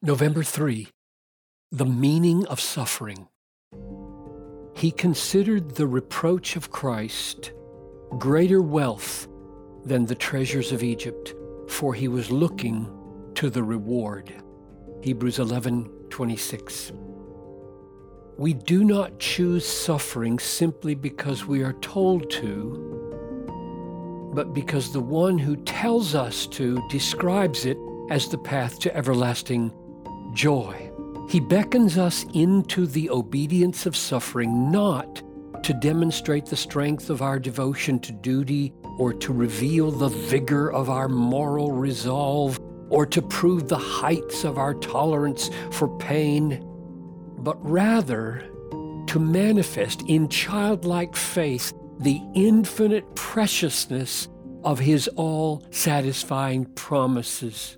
November 3. The meaning of suffering. He considered the reproach of Christ greater wealth than the treasures of Egypt, for he was looking to the reward. Hebrews 11:26. We do not choose suffering simply because we are told to, but because the one who tells us to describes it as the path to everlasting joy. He beckons us into the obedience of suffering not to demonstrate the strength of our devotion to duty or to reveal the vigor of our moral resolve or to prove the heights of our tolerance for pain, but rather to manifest in childlike faith the infinite preciousness of His all satisfying promises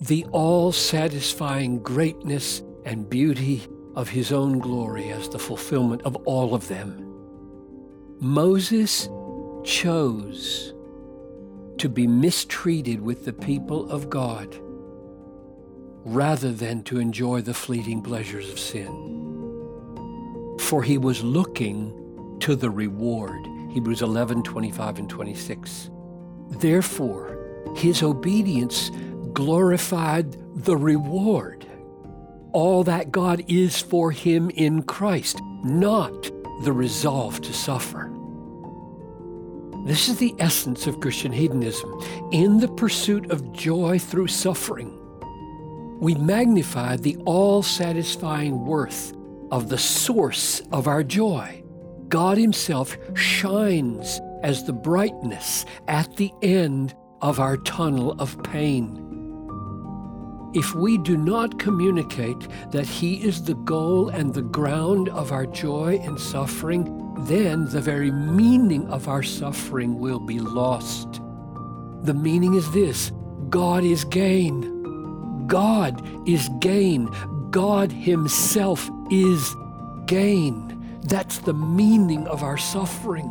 the all satisfying greatness and beauty of his own glory as the fulfillment of all of them. Moses chose to be mistreated with the people of God rather than to enjoy the fleeting pleasures of sin. For he was looking to the reward. Hebrews 11, 25 and 26. Therefore, his obedience glorified the reward. All that God is for him in Christ, not the resolve to suffer. This is the essence of Christian hedonism. In the pursuit of joy through suffering, we magnify the all satisfying worth of the source of our joy. God Himself shines as the brightness at the end of our tunnel of pain. If we do not communicate that He is the goal and the ground of our joy and suffering, then the very meaning of our suffering will be lost. The meaning is this God is gain. God is gain. God Himself is gain. That's the meaning of our suffering.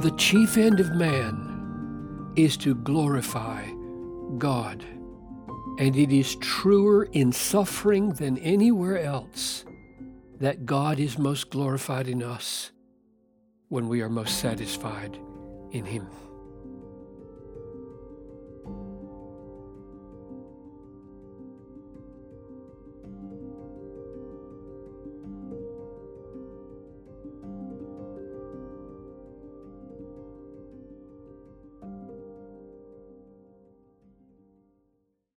The chief end of man is to glorify God. And it is truer in suffering than anywhere else that God is most glorified in us when we are most satisfied in Him.